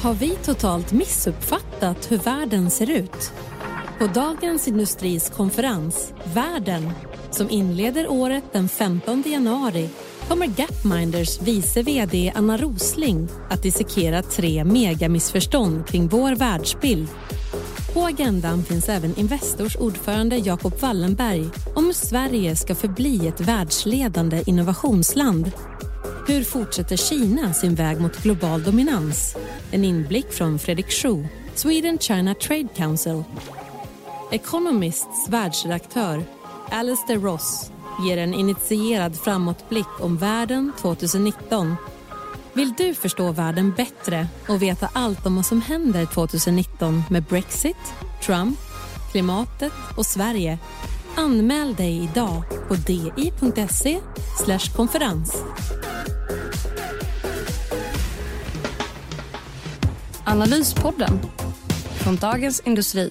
Har vi totalt missuppfattat hur världen ser ut? På Dagens Industris konferens Världen, som inleder året den 15 januari kommer Gapminders vice VD Anna Rosling att dissekera tre megamissförstånd kring vår världsbild. På agendan finns även Investors ordförande Jacob Wallenberg om hur Sverige ska förbli ett världsledande innovationsland. Hur fortsätter Kina sin väg mot global dominans? En inblick från Fredrik Schuh, Sweden China Trade Council. Economists världsredaktör Alistair Ross ger en initierad framåtblick om världen 2019. Vill du förstå världen bättre och veta allt om vad som händer 2019 med Brexit, Trump, klimatet och Sverige? Anmäl dig idag på di.se konferens. Analyspodden från Dagens Industri.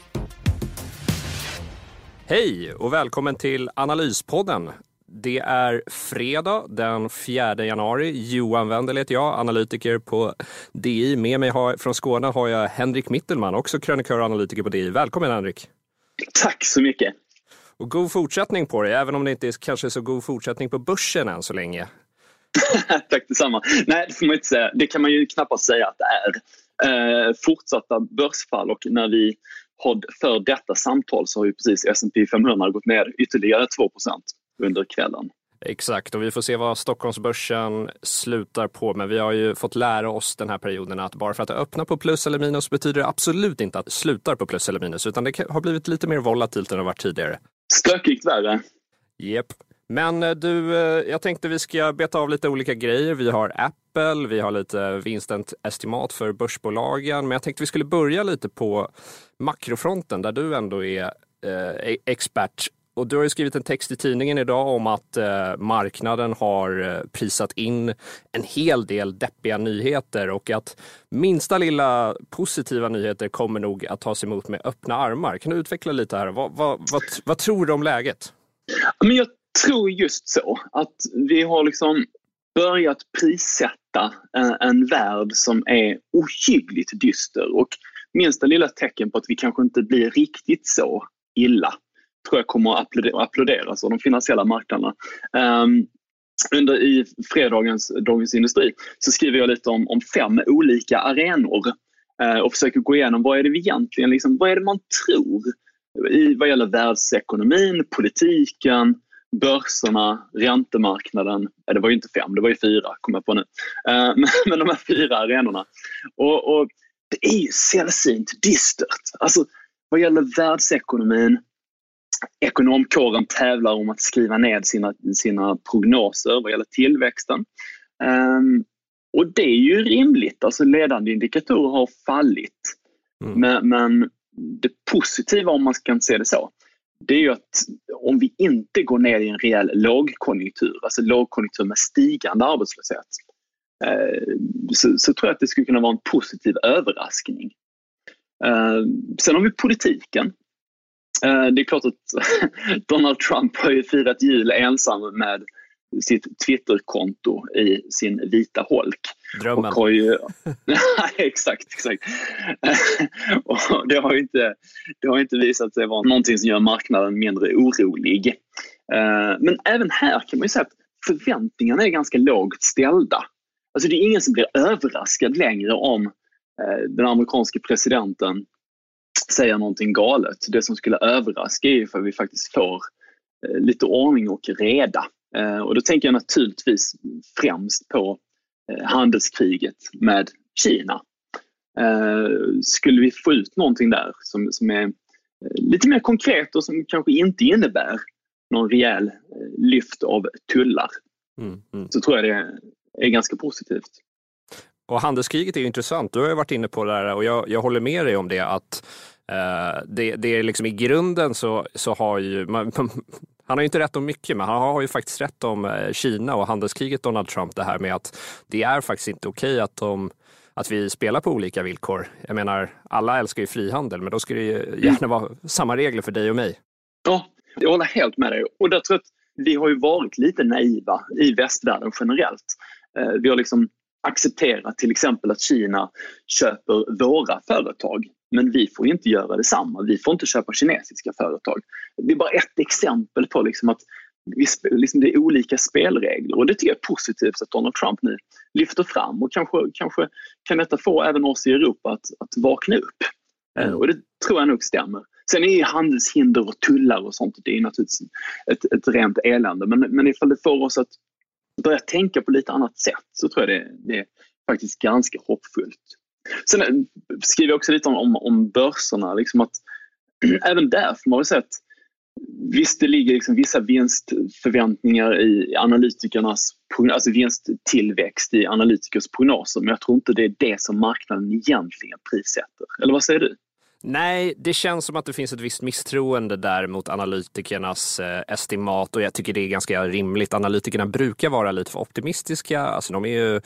Hej och välkommen till Analyspodden. Det är fredag den 4 januari. Johan Wendel heter jag, analytiker på DI. Med mig har, från Skåne har jag Henrik Mittelman, också krönikör och analytiker på DI. Välkommen Henrik! Tack så mycket! Och god fortsättning på dig, även om det inte är kanske så god fortsättning på börsen än så länge. Tack detsamma. Nej, det får man inte säga. Det kan man ju knappast säga att det är. Eh, fortsatta börsfall och när vi för detta samtal så har ju precis S&P 500 gått ner ytterligare 2% under kvällen. Exakt, och vi får se vad Stockholmsbörsen slutar på. Men vi har ju fått lära oss den här perioden att bara för att det öppnar på plus eller minus betyder det absolut inte att det slutar på plus eller minus, utan det har blivit lite mer volatilt än det varit tidigare. Stökigt värre. Jep. Men eh, du, eh, jag tänkte vi ska beta av lite olika grejer. Vi har Apple, vi har lite vinstestimat för börsbolagen. Men jag tänkte vi skulle börja lite på makrofronten där du ändå är eh, e- expert. Och du har ju skrivit en text i tidningen idag om att eh, marknaden har eh, prisat in en hel del deppiga nyheter och att minsta lilla positiva nyheter kommer nog att tas emot med öppna armar. Kan du utveckla lite här? Vad, vad, vad, vad tror du om läget? Men jag tror just så att vi har liksom börjat prissätta en, en värld som är ohyggligt dyster och minsta lilla tecken på att vi kanske inte blir riktigt så illa tror jag kommer att applåderas av de finansiella marknaderna. Um, under i fredagens Dagens Industri så skriver jag lite om, om fem olika arenor uh, och försöker gå igenom vad är det vi egentligen, liksom, vad är det man tror i, vad gäller världsekonomin, politiken, börserna, räntemarknaden. Ja, det var ju inte fem, det var ju fyra kom jag på nu. Uh, men, de här fyra arenorna. Och, och det är ju sällsynt dystert. Alltså, vad gäller världsekonomin, ekonomkåren tävlar om att skriva ner sina, sina prognoser vad gäller tillväxten. Um, och det är ju rimligt, alltså ledande indikatorer har fallit. Mm. Men, men, det positiva om man kan se det så, det är ju att om vi inte går ner i en rejäl lågkonjunktur, alltså lågkonjunktur med stigande arbetslöshet, eh, så, så, tror jag att det skulle kunna vara en positiv överraskning. Eh, sen har vi politiken. Eh, det är klart att Donald Trump har ju firat jul ensam med sitt Twitterkonto i sin vita holk. Drömmen. Och har ju... exakt, exakt. och det, har inte, det har inte visat sig vara någonting som gör marknaden mindre orolig. Eh, men även här kan man ju säga att förväntningarna är ganska lågt ställda. Alltså det är ingen som blir överraskad längre om eh, den amerikanske presidenten säger någonting galet. Det som skulle överraska är för att vi faktiskt får eh, lite ordning och reda. Och då tänker jag naturligtvis främst på handelskriget med Kina. Skulle vi få ut någonting där som, som är lite mer konkret och som kanske inte innebär någon rejäl lyft av tullar mm, mm. så tror jag det är ganska positivt. Och handelskriget är intressant. Du har ju varit inne på det här och jag, jag håller med dig om det att eh, det, det, är liksom i grunden så, så har ju man, han har ju inte rätt om mycket, men han har ju faktiskt rätt om eh, Kina och handelskriget Donald Trump. Det här med att det är faktiskt inte okej att, att vi spelar på olika villkor. Jag menar, alla älskar ju frihandel, men då ska det ju gärna vara samma regler för dig och mig. Ja, jag håller helt med dig. Och där tror jag att vi har ju varit lite naiva i västvärlden generellt. Eh, vi har liksom accepterat till exempel att Kina köper våra företag. Men vi får inte göra detsamma. Vi får inte köpa kinesiska företag. Det är bara ett exempel på liksom att liksom det är olika spelregler och det tycker jag är positivt att Donald Trump nu lyfter fram och kanske, kanske kan detta få även oss i Europa att, att vakna upp. Mm. Och det tror jag nog stämmer. Sen är handelshinder och tullar och sånt, det är naturligtvis ett, ett rent elände. Men, men ifall det får oss att börja tänka på lite annat sätt så tror jag det, det är faktiskt ganska hoppfullt. Sen eh, skriver jag också lite om, om, om börserna. Liksom att, även där får man väl säga att Visst, det ligger liksom vissa vinstförväntningar i analytikernas alltså vinsttillväxt i analytikers prognoser men jag tror inte det är det som marknaden egentligen prissätter. Eller vad säger du? Nej, det känns som att det finns ett visst misstroende där mot analytikernas eh, estimat och jag tycker det är ganska rimligt. Analytikerna brukar vara lite för optimistiska. Alltså de är ju,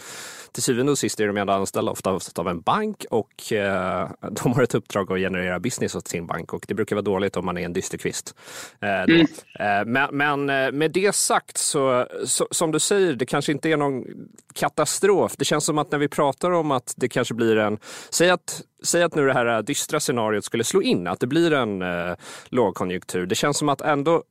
till syvende och sist är de ändå anställda ofta av en bank och eh, de har ett uppdrag att generera business åt sin bank och det brukar vara dåligt om man är en dysterkvist. Eh, mm. Eh, men, men, eh, med det sagt så, så, som du säger, det kanske inte är någon katastrof. Det känns som att när vi pratar om att det kanske blir en, säg att Säg att nu det här dystra scenariot skulle slå in, att det blir en eh, lågkonjunktur. Det känns som att ändå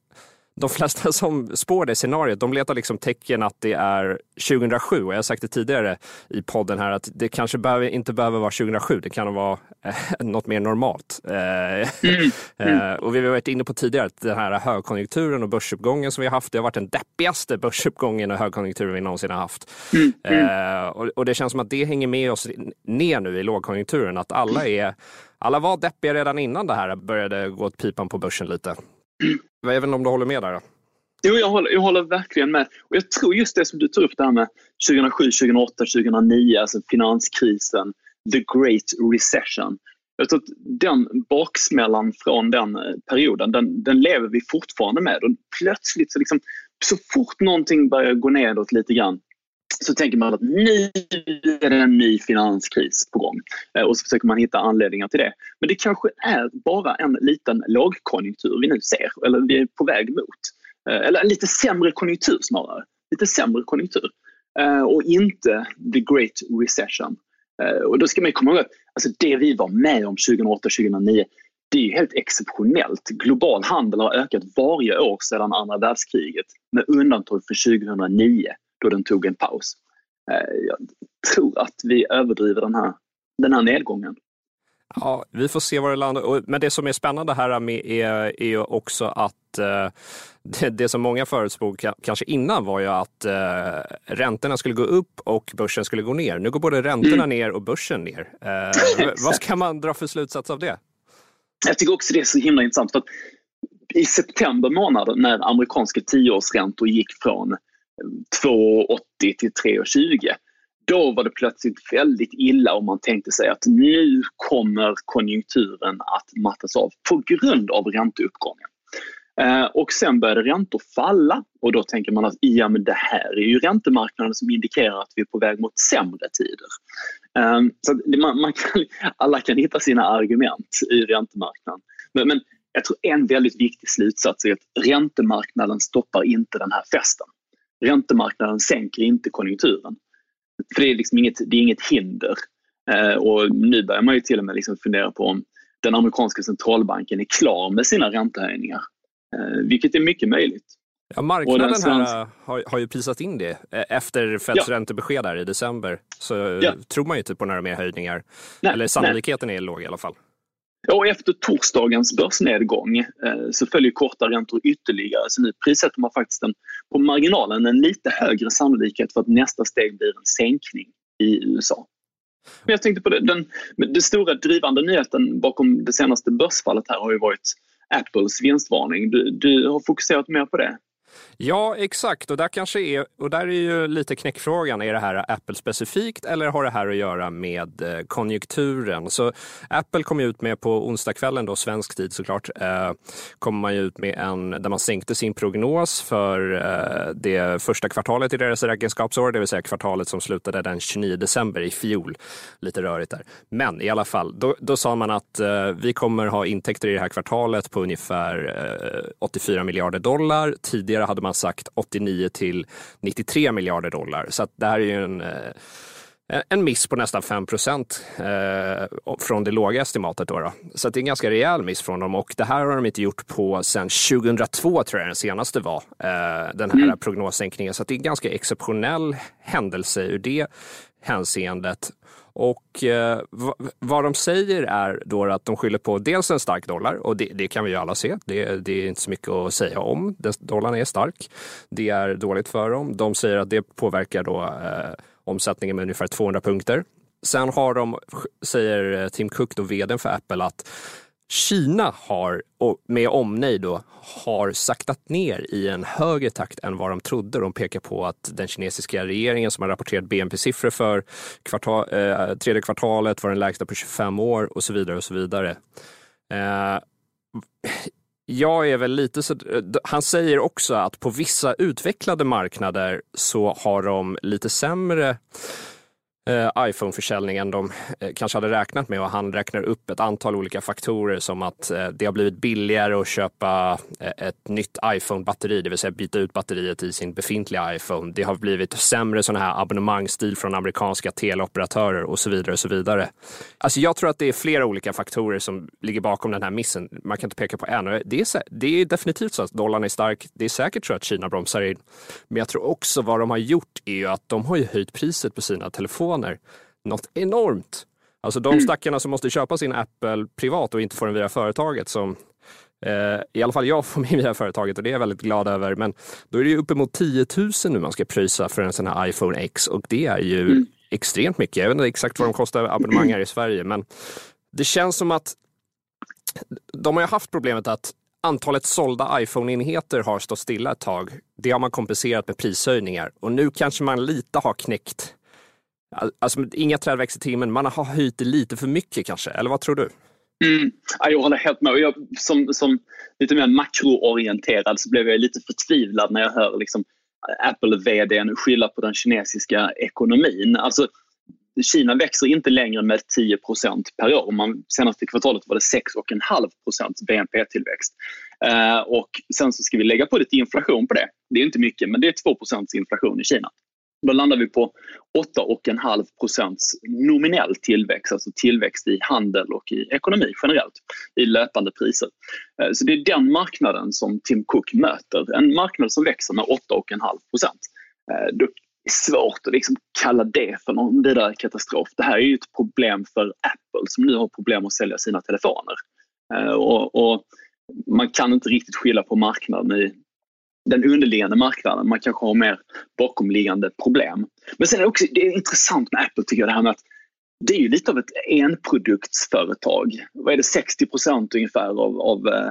de flesta som spår det scenariot, de letar liksom tecken att det är 2007. Och jag har sagt det tidigare i podden här att det kanske behöver, inte behöver vara 2007. Det kan vara eh, något mer normalt. Eh, mm. Mm. och vi har varit inne på tidigare att den här högkonjunkturen och börsuppgången som vi har haft, det har varit den deppigaste börsuppgången och högkonjunkturen vi någonsin har haft. Mm. mm. Eh, och, och, det känns som att det hänger med oss ner nu i lågkonjunkturen. Att alla är alla var deppiga redan innan det här började gå åt pipan på börsen lite. Även om du håller med där? Då? Jo, jag håller, jag håller verkligen med. Och jag tror just det som du tar upp det här med 2007, 2008, 2009, alltså finanskrisen, the great recession. Jag tror att den baksmällan från den eh, perioden, den, den lever vi fortfarande med. Och plötsligt, så, liksom, så fort någonting börjar gå nedåt lite grann, så tänker man att nu är det en ny finanskris på gång. Eh, och så försöker man hitta anledningar till det. Men det kanske är bara en liten lågkonjunktur vi nu ser, eller vi är på väg mot. Eh, eller en lite sämre konjunktur snarare. Lite sämre konjunktur. Eh, och inte the great recession. Och då ska man komma ihåg att alltså det vi var med om 2008-2009 det är helt exceptionellt. Global handel har ökat varje år sedan andra världskriget med undantag för 2009 då den tog en paus. Eh, jag tror att vi överdriver den här, den här nedgången. Ja, vi får se var det landar. Men det som är spännande här med är, är också att eh, det, som många förutspåg kanske innan var ju att eh, räntorna skulle gå upp och börsen skulle gå ner. Nu går både räntorna mm. ner och börsen ner. Vad ska man dra för slutsats av det? Jag tycker också det är så himla intressant. För I september månad när amerikanska tioårsräntor gick från 2,80 till 3,20. Då var det plötsligt väldigt illa om man tänkte sig att nu kommer konjunkturen att mattas av på grund av ränteuppgången. Eh, och sen började räntor falla och då tänker man att ja, men det här är ju räntemarknaden som indikerar att vi är på väg mot sämre tider. Eh, så man, man kan, alla kan hitta sina argument i räntemarknaden. Men, men jag tror en väldigt viktig slutsats är att räntemarknaden stoppar inte den här festen räntemarknaden sänker inte konjunkturen. För det är, liksom inget, det är inget hinder. Eh, och nu börjar man ju till och med liksom fundera på om den amerikanska centralbanken är klar med sina räntehöjningar. Eh, vilket är mycket möjligt. Ja, marknaden svensk... här har, har, ju prisat in det. Eh, efter Feds ja. räntebesked i december så ja. tror man ju inte på några mer höjningar. Nej, Eller sannolikheten nej. är låg i alla fall. Och efter torsdagens börsnedgång eh, så följer korta räntor ytterligare. Så nu prissätter man faktiskt en, på marginalen en lite högre sannolikhet för att nästa steg blir en sänkning i USA. Men jag tänkte på det, den, den stora drivande nyheten bakom det senaste börsfallet här har ju varit Apples vinstvarning. Du, du har fokuserat mer på det. Ja, exakt. Och där kanske är, och där är ju lite knäckfrågan. Är det här Apple-specifikt eller har det här att göra med eh, konjunkturen? Så Apple kom ut med på onsdagskvällen, då, svensk tid såklart, eh, kom man ut med en där man sänkte sin prognos för eh, det första kvartalet i deras räkenskapsår, det vill säga kvartalet som slutade den 29 december i fjol. Lite rörigt där. Men i alla fall, då, då sa man att eh, vi kommer ha intäkter i det här kvartalet på ungefär eh, 84 miljarder dollar. Tidigare hade man sagt 89 till 93 miljarder dollar. Så det här är ju en, eh, en miss på nästan 5 procent eh, från det låga estimatet. Då, då Så det är en ganska rejäl miss från dem och det här har de inte gjort på sedan 2002 tror jag den senaste var, eh, den här mm. prognossänkningen. Så det är en ganska exceptionell händelse ur det hänseendet. Och eh, vad de säger är då att de skyller på dels en stark dollar och det, det kan vi ju alla se. Det, det, är inte så mycket att säga om. Dollarn är stark. Det är dåligt för dem. De säger att det påverkar då eh, omsättningen med ungefär 200 punkter. Sen har de, säger eh, Tim Cook, då vdn för Apple, att Kina har, med omnejd, då, har saktat ner i en högre takt än vad de trodde. De pekar på att den kinesiska regeringen som har rapporterat BNP-siffror för kvartal, eh, tredje kvartalet var den lägsta på 25 år och så vidare. och så vidare. Eh, jag är väl lite så, eh, han säger också att på vissa utvecklade marknader så har de lite sämre Eh, iPhone-försäljningen de eh, kanske hade räknat med och han räknar upp ett antal olika faktorer som att eh, det har blivit billigare att köpa ett nytt iPhone-batteri, det vill säga byta ut batteriet i sin befintliga iPhone. Det har blivit sämre sådana här abonnemangsstil från amerikanska teleoperatörer och så vidare. och så vidare. Alltså jag tror att det är flera olika faktorer som ligger bakom den här missen. Man kan inte peka på en. Det är, det är definitivt så att dollarn är stark. Det är säkert så att Kina bromsar in. Men jag tror också vad de har gjort är ju att de har ju höjt priset på sina telefoner telefoner något enormt. Alltså de mm. stackarna som måste köpa sin Apple privat och inte får den via företaget som eh, i alla fall jag får min via företaget och det är jag väldigt glad över. Men då är det ju uppemot 10 000 nu man ska pröjsa för en sån här iPhone X och det är ju mm. extremt mycket. Jag vet inte exakt vad de kostar abonnemang här i Sverige, men det känns som att de har ju haft problemet att antalet sålda iPhone-enheter har stått stilla ett tag. Det har man kompenserat med prishöjningar och nu kanske man lite har knäckt Alltså inga träd växer till men man har höjt det lite för mycket kanske, eller vad tror du? Mm. jag håller helt med. Jag, som, som lite mer makroorienterad så blev jag lite förtvivlad när jag hör liksom Apple-vdn skylla på den kinesiska ekonomin. Alltså, Kina växer inte längre med 10% per år. Man, senaste kvartalet var det 6,5% BNP-tillväxt. Eh, och sen så ska vi lägga på lite inflation på det. Det är inte mycket, men det är 2% inflation i Kina. Då landar vi på 8,5 procents nominell tillväxt, alltså tillväxt i handel och i ekonomi generellt, i löpande priser. Eh, så det är den marknaden som Tim Cook möter, en marknad som växer med 8,5 procent. Eh, det är svårt att liksom kalla det för någon vidare katastrof. Det här är ju ett problem för Apple som nu har problem att sälja sina telefoner. Eh, och, och man kan inte riktigt skylla på marknaden i den underliggande marknaden. Man kanske har mer bakomliggande problem. Men sen är det också det är intressant med Apple tycker jag det här med att det är ju lite av ett enproduktsföretag. Vad är det, 60 procent ungefär av, av eh,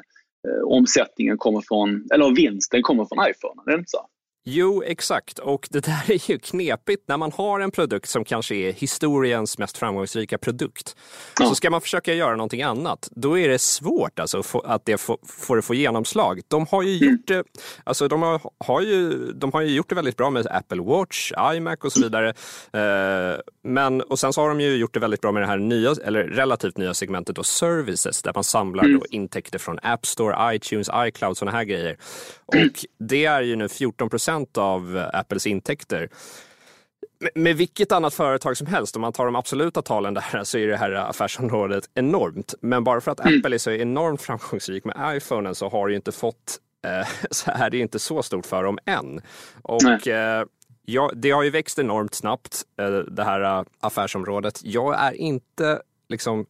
omsättningen kommer från, eller av vinsten kommer från iPhone, är det inte så? Jo, exakt. Och det där är ju knepigt. När man har en produkt som kanske är historiens mest framgångsrika produkt, ja. så ska man försöka göra någonting annat. Då är det svårt alltså, att det får, får, få genomslag. De har ju mm. gjort det, alltså, de har, har, ju, de har ju gjort det väldigt bra med Apple Watch, iMac och så vidare. Eh, men, och sen så har de ju gjort det väldigt bra med det här nya, eller relativt nya segmentet då, services, där man samlar mm. intäkter från App Store, iTunes, iCloud, sådana här grejer. Och det är ju nu 14 procent av Apples intäkter. Med vilket annat företag som helst, om man tar de absoluta talen där, så är det här affärsområdet enormt. Men bara för att mm. Apple är så enormt framgångsrik med iPhonen så har det inte fått, eh, så är det inte så stort för dem än. Och eh, ja, det har ju växt enormt snabbt, eh, det här eh, affärsområdet. Jag är inte liksom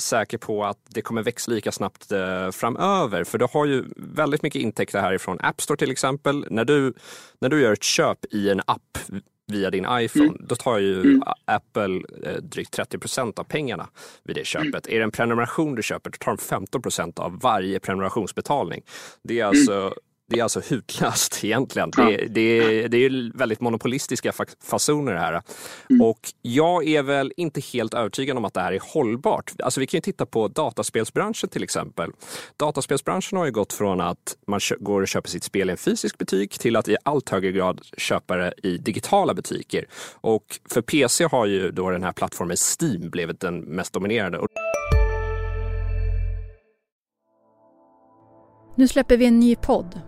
säker på att det kommer växa lika snabbt eh, framöver. För du har ju väldigt mycket intäkter härifrån App Store till exempel. När du, när du gör ett köp i en app via din iPhone, mm. då tar ju mm. Apple eh, drygt 30 procent av pengarna vid det köpet. Mm. Är det en prenumeration du köper, då tar de 15 procent av varje prenumerationsbetalning. Det är alltså Det är alltså hutlöst egentligen. Ja. Det, det, det är väldigt monopolistiska fasoner här. Mm. Och jag är väl inte helt övertygad om att det här är hållbart. Alltså vi kan ju titta på dataspelsbranschen till exempel. Dataspelsbranschen har ju gått från att man går och köper sitt spel i en fysisk butik till att i allt högre grad köpa det i digitala butiker. Och för PC har ju då den här plattformen Steam blivit den mest dominerande. Nu släpper vi en ny podd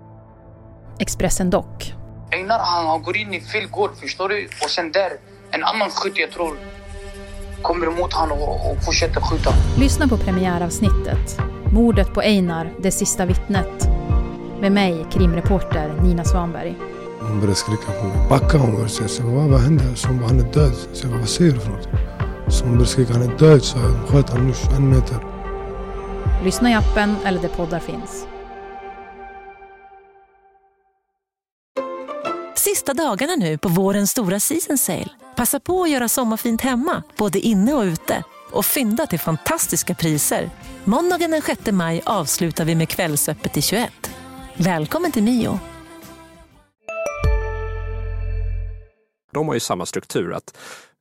Expressen Dock. Einar han går in i fel gård, förstår du? Och sen där, en annan skytt jag tror kommer emot honom och, och fortsätter skjuta. Lyssna på premiäravsnittet. Mordet på Einar, det sista vittnet. Med mig, krimreporter Nina Svanberg. Hon började skrika på mig. Backa hon började säga. Så vad, vad hände? Så hon bara, han är död. Så jag bara, vad säger du för något? Så hon började skrika, han är död. Så jag sköt honom nu en meter. Lyssna i appen eller där poddar finns. Sista dagarna nu på vårens stora season sale. Passa på att göra sommarfint hemma, både inne och ute. Och fynda till fantastiska priser. Måndagen den 6 maj avslutar vi med Kvällsöppet i 21. Välkommen till Mio. De har ju samma struktur, att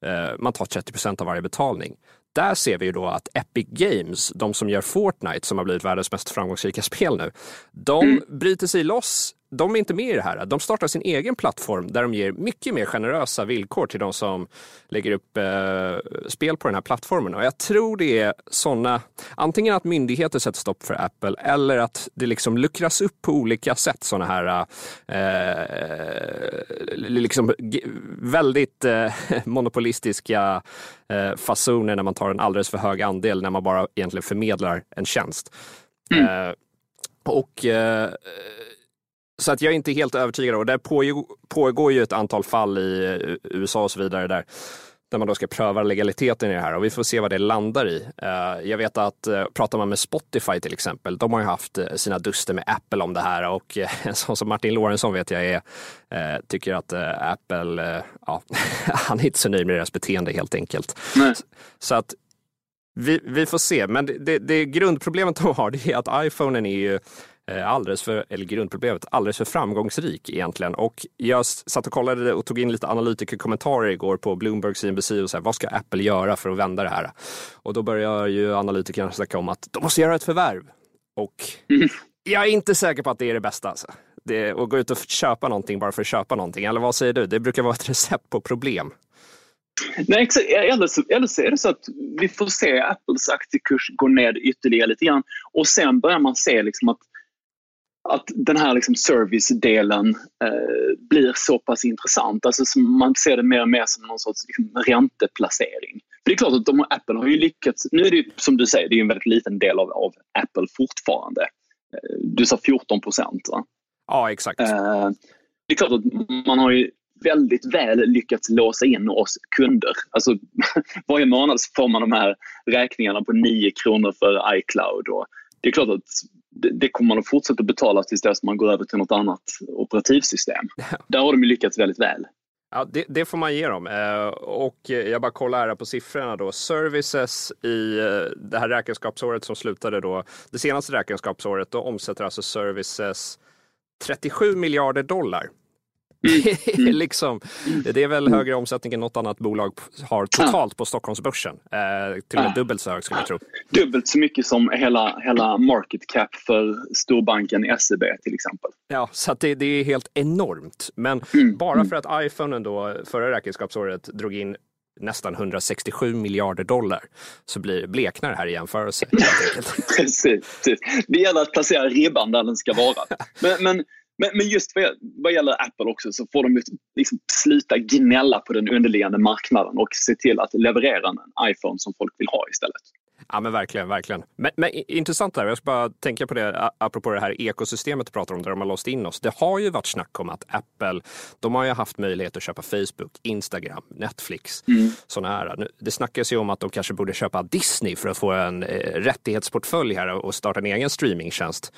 eh, man tar 30 procent av varje betalning. Där ser vi ju då att Epic Games, de som gör Fortnite som har blivit världens mest framgångsrika spel nu, de mm. bryter sig loss de är inte med i det här. De startar sin egen plattform där de ger mycket mer generösa villkor till de som lägger upp eh, spel på den här plattformen. Och jag tror det är sådana, antingen att myndigheter sätter stopp för Apple eller att det liksom luckras upp på olika sätt. Sådana här eh, liksom väldigt eh, monopolistiska eh, fasoner när man tar en alldeles för hög andel när man bara egentligen förmedlar en tjänst. Mm. Eh, och eh, så att jag är inte helt övertygad. Och där pågår ju ett antal fall i eh, USA och så vidare där, där man då ska pröva legaliteten i det här och vi får se vad det landar i. Eh, jag vet att eh, pratar man med Spotify till exempel, de har ju haft sina duster med Apple om det här och en sån som Martin Lorentzon vet jag är, tycker att Apple, ja, han är inte så nöjd med deras beteende helt enkelt. Nej. Så att vi, vi får se, men det, det, det grundproblemet de har det är att iPhonen är ju alldeles för, eller grundproblemet, alldeles för framgångsrik egentligen. Och jag satt och kollade och tog in lite analytikerkommentarer igår på Bloomberg CNBC och så här, vad ska Apple göra för att vända det här? Och då börjar ju analytikerna snacka om att de måste göra ett förvärv. Och mm. jag är inte säker på att det är det bästa. Alltså. Det, att gå ut och köpa någonting bara för att köpa någonting. Eller vad säger du? Det brukar vara ett recept på problem. Nej, eller så, eller så är det så att vi får se Apples aktiekurs gå ned ytterligare lite grann och sen börjar man se liksom att att den här liksom service-delen eh, blir så pass intressant. Alltså man ser det mer och mer som någon sorts liksom, ränteplacering. För det är klart att de, Apple har ju lyckats, nu är det som du säger, det är en väldigt liten del av, av Apple fortfarande. Eh, du sa 14 procent va? Ja, exakt. Eh, det är klart att man har ju väldigt väl lyckats låsa in oss kunder. Alltså, varje månad får man de här räkningarna på 9 kronor för iCloud. Och det är klart att det kommer man att fortsätta betala tills dess man går över till något annat operativsystem. Där har de lyckats väldigt väl. Ja, det, det, får man ge dem. Eh, och jag bara kollar här på siffrorna då. Services i eh, det här räkenskapsåret som slutade då, det senaste räkenskapsåret, då omsätter alltså services 37 miljarder dollar. Mm. mm. liksom, det är väl mm. högre omsättning än något annat bolag har totalt på Stockholmsbörsen. Eh, till och med dubbelt så hög skulle jag tro. Dubbelt så mycket som hela, hela market cap för storbanken SEB till exempel. Ja, så det, det, är helt enormt. Men mm. bara mm. för att iPhone då förra räkenskapsåret drog in nästan 167 miljarder dollar så blir bleknar det här i jämförelse. precis, precis. Det gäller att placera ribban där den ska vara. Men, men men, men just vad, vad gäller Apple också så får de liksom sluta gnälla på den underliggande marknaden och se till att leverera en iPhone som folk vill ha istället. Ja men verkligen, verkligen. Men, men intressant där, jag ska bara tänka på det apropå det här ekosystemet du pratar om där de har låst in oss. Det har ju varit snack om att Apple, de har ju haft möjlighet att köpa Facebook, Instagram, Netflix, mm. sådana här. Det snackas ju om att de kanske borde köpa Disney för att få en eh, rättighetsportfölj här och starta en egen streamingtjänst.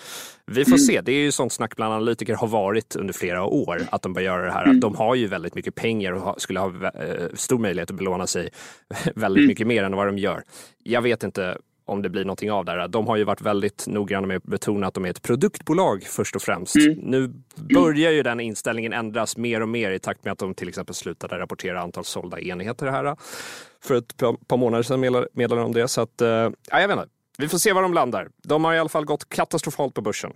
Vi får mm. se, det är ju sånt snack bland analytiker har varit under flera år att de bör göra det här. Mm. De har ju väldigt mycket pengar och skulle ha eh, stor möjlighet att belåna sig väldigt mm. mycket mer än vad de gör. Jag vet inte om det blir någonting av där. De har ju varit väldigt noggranna med att betona att de är ett produktbolag först och främst. Mm. Nu börjar ju den inställningen ändras mer och mer i takt med att de till exempel slutade rapportera antal sålda enheter här. För ett par månader sedan meddelade de det. Så att, ja, jag vet inte. Vi får se var de landar. De har i alla fall gått katastrofalt på börsen.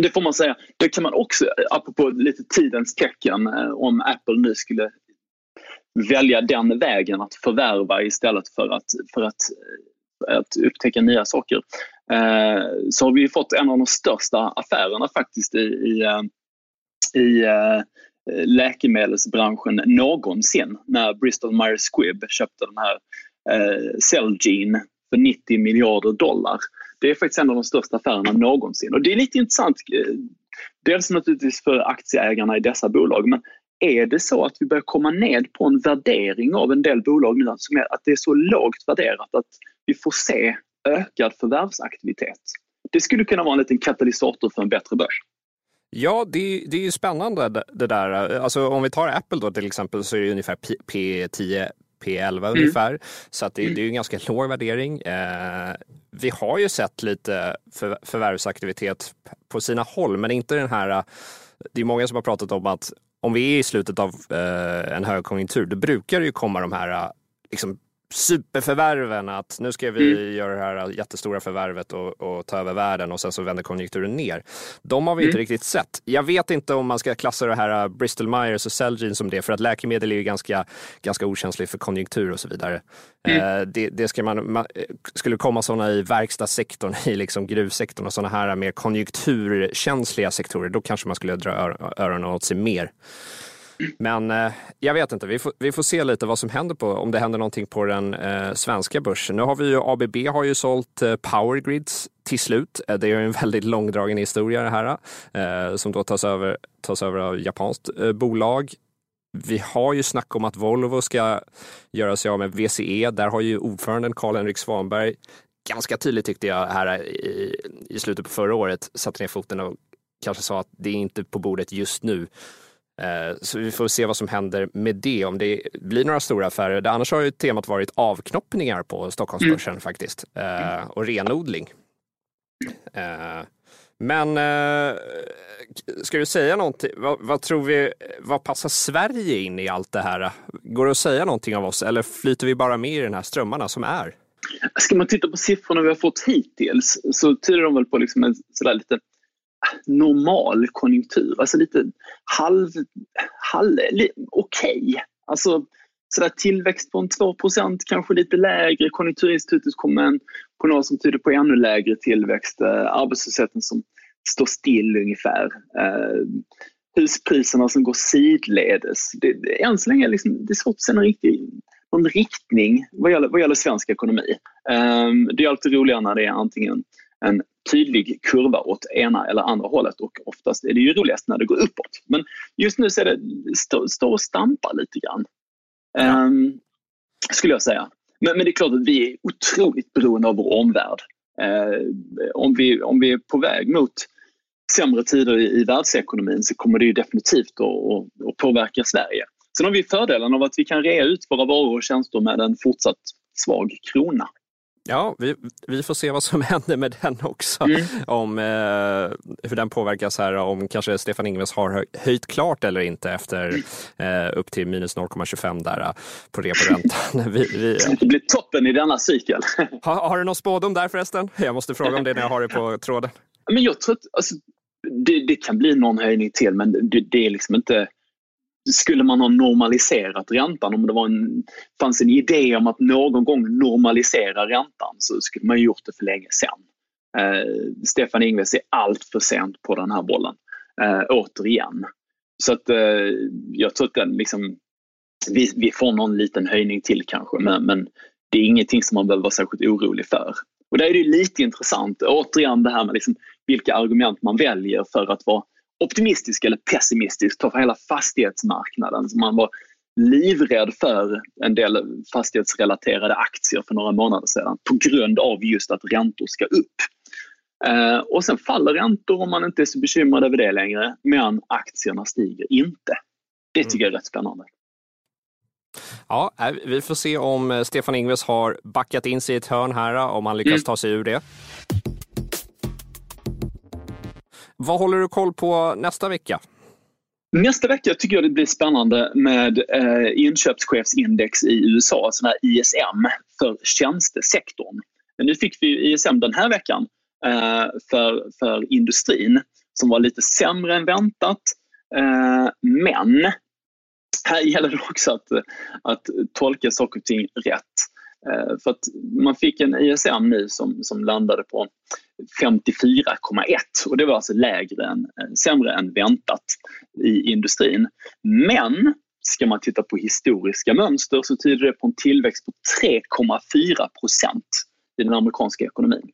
Det får man säga. Det kan man också, apropå lite tidens tecken, eh, om Apple nu skulle välja den vägen att förvärva istället för att, för att, att upptäcka nya saker. Eh, så har vi fått en av de största affärerna faktiskt i, i, eh, i eh, läkemedelsbranschen någonsin när Bristol Myers Squibb köpte den här eh, Celgene för 90 miljarder dollar. Det är faktiskt en av de största affärerna någonsin. Och det är lite intressant, eh, dels naturligtvis för aktieägarna i dessa bolag, men är det så att vi börjar komma ned på en värdering av en del bolag nu, som är att det är så lågt värderat att vi får se ökad förvärvsaktivitet? Det skulle kunna vara en liten katalysator för en bättre börs. Ja, det, det är ju spännande det där. Alltså, om vi tar Apple då till exempel så är det ungefär P10 P11 mm. ungefär. Så att det, det är en ganska låg värdering. Eh, vi har ju sett lite för, förvärvsaktivitet på sina håll, men inte den här... Det är många som har pratat om att om vi är i slutet av eh, en högkonjunktur, då brukar det ju komma de här eh, liksom, superförvärven, att nu ska vi mm. göra det här jättestora förvärvet och, och, ta över världen och sen så vänder konjunkturen ner. De har vi mm. inte riktigt sett. Jag vet inte om man ska klassa det här uh, Bristol Myers och Celgene som det, för att läkemedel är ju ganska, ganska okänsligt för konjunktur och så vidare. Mm. Uh, det, det ska man, man, skulle komma sådana i verkstadssektorn, i liksom gruvsektorn och sådana här mer konjunkturkänsliga sektorer, då kanske man skulle dra öronen åt sig mer. Men eh, jag vet inte, vi får, vi får se lite vad som händer på, om det händer någonting på den eh, svenska börsen. Nu har vi ju ABB har ju sålt eh, Powergrids till slut. Eh, det är ju en väldigt långdragen historia det här, eh, som då tas över, tas över av japanskt eh, bolag. Vi har ju snack om att Volvo ska göra sig av med VCE. Där har ju ordföranden Karl-Henrik Svanberg ganska tydligt tyckte jag här eh, i, i slutet på förra året satte ner foten och kanske sa att det är inte på bordet just nu. Eh, så vi får se vad som händer med det, om det blir några stora affärer. Annars har ju temat varit avknoppningar på Stockholmsbörsen mm. faktiskt eh, och renodling. Eh, men ska du säga någonting? Vad, vad, tror vi, vad passar Sverige in i allt det här? Går det att säga någonting av oss eller flyter vi bara med i den här strömmarna som är? Ska man titta på siffrorna vi har fått hittills så tyder de väl på liksom en sådär lite normal konjunktur. Alltså lite halv, halv okej. Okay. Alltså sådär tillväxt på en 2% kanske lite lägre. Konjunkturinstitutet kom med en prognos som tyder på ännu lägre tillväxt. Eh, arbetslösheten som står still ungefär. Eh, huspriserna som går sidledes. Det, det, än så länge liksom, det är svårt att se någon, riktig, någon riktning vad gäller, vad gäller svensk ekonomi. Eh, det är alltid roligare när det är antingen en tydlig kurva åt ena eller andra hållet och oftast är det ju roligast när det går uppåt. Men just nu så det, står stå och stampar lite grann. Ja. Um, skulle jag säga. Men, men, det är klart att vi är otroligt beroende av vår omvärld. Uh, om, vi, om vi är på väg mot sämre tider i, i världsekonomin så kommer det ju definitivt att, att, att påverka Sverige. Sen har vi fördelen av att vi kan rea ut våra varor och tjänster med en fortsatt svag krona. Ja, vi, vi får se vad som händer med den också. Mm. Om eh, hur den påverkas här, om kanske Stefan Ingves har höjt klart eller inte efter eh, upp till minus 0,25 där eh, på reporäntan. vi, vi, Det blir toppen i denna cykel. har, har du någon spådom där förresten? Jag måste fråga om det när jag har det på tråden. Men jag tror att alltså, det, det, kan bli någon höjning till, men det, det är liksom inte skulle man ha normaliserat räntan, om det var en, fanns en idé om att någon gång normalisera räntan så skulle man gjort det för länge sedan. Eh, Stefan Ingves är allt för sent på den här bollen, eh, återigen. Så att eh, jag tror att den liksom, vi, vi, får någon liten höjning till kanske, men, men, det är ingenting som man behöver vara särskilt orolig för. Och där är det lite intressant, återigen det här med liksom vilka argument man väljer för att vara optimistisk eller pessimistisk, ta för hela fastighetsmarknaden. Man var livrädd för en del fastighetsrelaterade aktier för några månader sedan på grund av just att räntor ska upp. Eh, och sen faller räntor om man inte är så bekymrad över det längre, men aktierna stiger inte. Det tycker jag är rätt spännande. Ja, vi får se om Stefan Ingves har backat in sig i ett hörn här, om han lyckas mm. ta sig ur det. Vad håller du koll på nästa vecka? Nästa vecka tycker jag det blir spännande med eh, inköpschefsindex i USA, sån här ISM, för tjänstesektorn. Men nu fick vi ISM den här veckan eh, för, för industrin som var lite sämre än väntat. Eh, men här gäller det också att, att tolka saker och ting rätt. Eh, för att man fick en ISM nu som, som landade på 54,1 och det var alltså lägre än, eh, sämre än väntat i industrin. Men ska man titta på historiska mönster så tyder det på en tillväxt på 3,4 procent i den amerikanska ekonomin.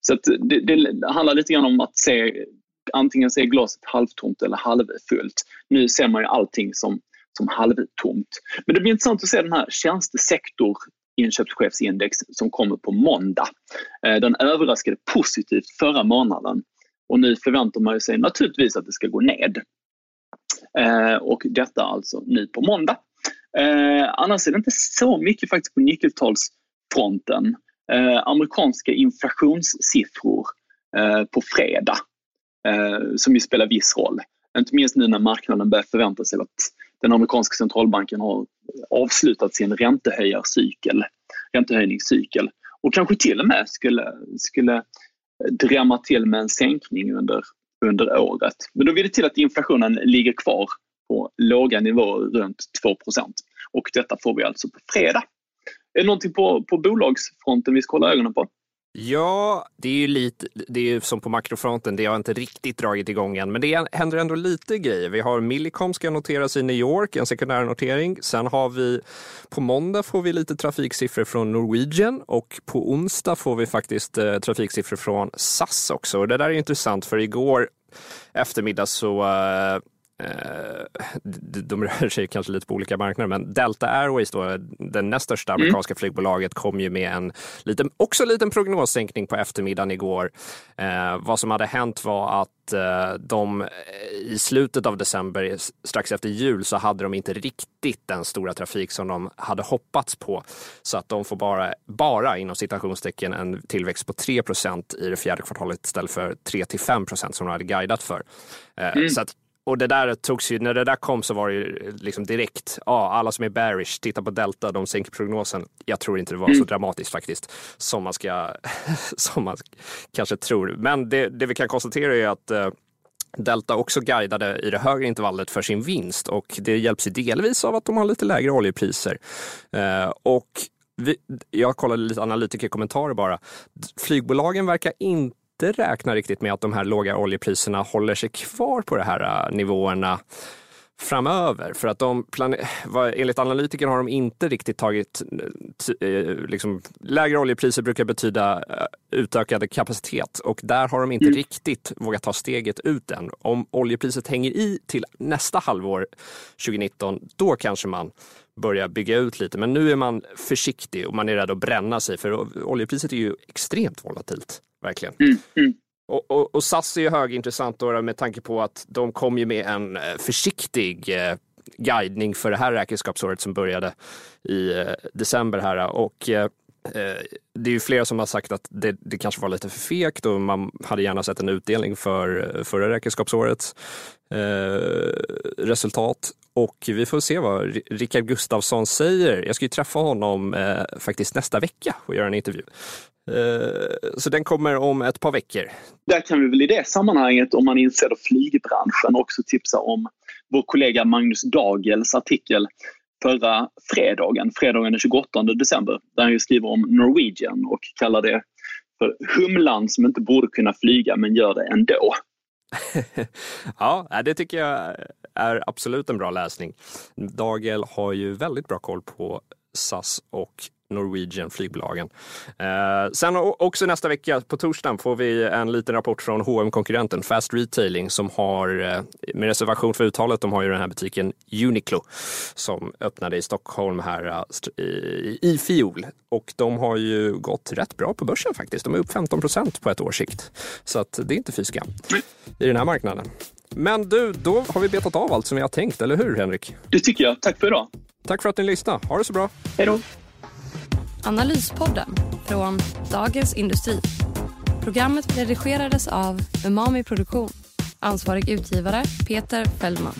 Så det, det, handlar lite grann om att se antingen se glaset halvtomt eller halvfullt. Nu ser man ju allting som, som halvtomt. Men det blir intressant att se den här tjänstesektor inköpschefsindex som kommer på måndag. Eh, den överraskade positivt förra månaden och nu förväntar man sig naturligtvis att det ska gå ned. Eh, och detta alltså nu på måndag. Eh, annars är det inte så mycket faktiskt på nyckeltalsfronten. Amerikanska inflationssiffror på fredag som ju spelar viss roll. Inte minst nu när marknaden börjar förvänta sig att den amerikanska centralbanken har avslutat sin räntehöjarcykel, räntehöjningscykel och kanske till och med skulle, skulle drämma till med en sänkning under, under året. Men då vill det till att inflationen ligger kvar på låga nivåer runt 2 och detta får vi alltså på fredag. Är det någonting på, på bolagsfronten vi ska hålla ögonen på? Ja, det är ju lite, det är ju som på makrofronten, det har inte riktigt dragit igång än, men det händer ändå lite grejer. Vi har Millicom ska noteras i New York, en sekundär notering. Sen har vi, på måndag får vi lite trafiksiffror från Norwegian och på onsdag får vi faktiskt eh, trafiksiffror från SAS också. Och det där är intressant för igår eftermiddag så eh, Eh, de rör sig kanske lite på olika marknader, men Delta Airways, då, det näst största mm. amerikanska mm. flygbolaget, kom ju med en liten, också en liten prognossänkning på eftermiddagen igår. Eh, vad som hade hänt var att eh, de i slutet av december, strax efter jul, så hade de inte riktigt den stora trafik som de hade hoppats på. Så att de får bara, bara inom citationstecken en tillväxt på 3% i det fjärde kvartalet istället för 3 till 5% som de hade guidat för. Eh, mm. Så att och det där togs ju, när det där kom så var det ju liksom direkt, ja, alla som är bearish, titta på Delta, de sänker prognosen. Jag tror inte det var mm. så dramatiskt faktiskt, som man ska, som man kanske tror. Men det, det vi kan konstatera är att eh, Delta också guidade i det högre intervallet för sin vinst och det hjälps ju delvis av att de har lite lägre oljepriser. Eh, och vi, jag kollade lite analytikerkommentarer bara. Flygbolagen verkar inte inte räknar riktigt med att de här låga oljepriserna håller sig kvar på de här äh, nivåerna framöver. För att de enligt analytiker har de inte riktigt tagit, äh, liksom, lägre oljepriser brukar betyda äh, utökad kapacitet och där har de inte mm. riktigt vågat ta steget ut än. Om oljepriset hänger i till nästa halvår 2019, då kanske man börjar bygga ut lite. Men nu är man försiktig och man är rädd att bränna sig för oljepriset är ju extremt volatilt verkligen. Mm, mm. Och, och, och, SAS är ju högintressant då med tanke på att de kom ju med en eh, försiktig eh, guidning för det här räkenskapsåret som började i eh, december här och eh, det är ju flera som har sagt att det, det, kanske var lite för fegt och man hade gärna sett en utdelning för eh, förra räkenskapsårets eh, resultat. Och vi får se vad Rickard Gustafsson säger. Jag ska ju träffa honom eh, faktiskt nästa vecka och göra en intervju. Eh, så den kommer om ett par veckor. Där kan vi väl i det sammanhanget, om man inser flygbranschen, också tipsa om vår kollega Magnus Dagels artikel förra fredagen, fredagen den 28 december, där han skriver om Norwegian och kallar det för humlan som inte borde kunna flyga men gör det ändå. ja, det tycker jag är absolut en bra läsning. Dagel har ju väldigt bra koll på SAS och Norwegian flygbolagen. Eh, sen också nästa vecka på torsdagen får vi en liten rapport från hm konkurrenten Fast Retailing som har, eh, med reservation för uttalet, de har ju den här butiken Uniqlo som öppnade i Stockholm här eh, i, i fjol. Och de har ju gått rätt bra på börsen faktiskt. De är upp 15 procent på ett års sikt. Så att det är inte fy skam i den här marknaden. Men du, då har vi betat av allt som vi har tänkt, eller hur Henrik? Det tycker jag. Tack för idag. Tack för att ni lyssnade. Ha det så bra. Hej då. Analyspodden från Dagens Industri. Programmet redigerades av Umami Produktion. Ansvarig utgivare Peter Fellman.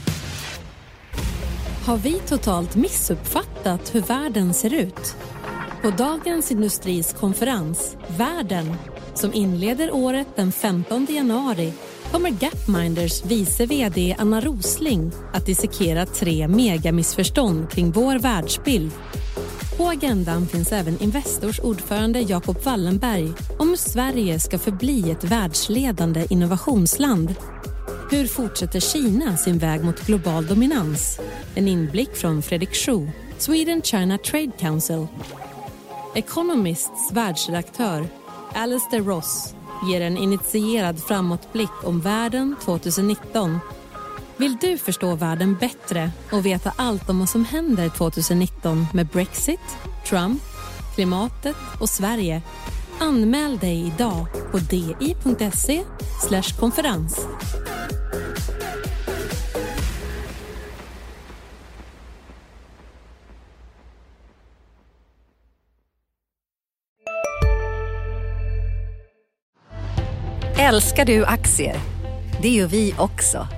Har vi totalt missuppfattat hur världen ser ut? På Dagens Industris konferens Världen som inleder året den 15 januari kommer Gapminders vice vd Anna Rosling att dissekera tre megamissförstånd kring vår världsbild. På agendan finns även Investors ordförande Jacob Wallenberg om hur Sverige ska förbli ett världsledande innovationsland. Hur fortsätter Kina sin väg mot global dominans? En inblick från Fredrik Schuh, Sweden China Trade Council. Economists världsredaktör Alistair Ross ger en initierad framåtblick om världen 2019. Vill du förstå världen bättre och veta allt om vad som händer 2019 med Brexit, Trump, klimatet och Sverige? Anmäl dig idag på di.se konferens. Älskar du aktier? Det gör vi också.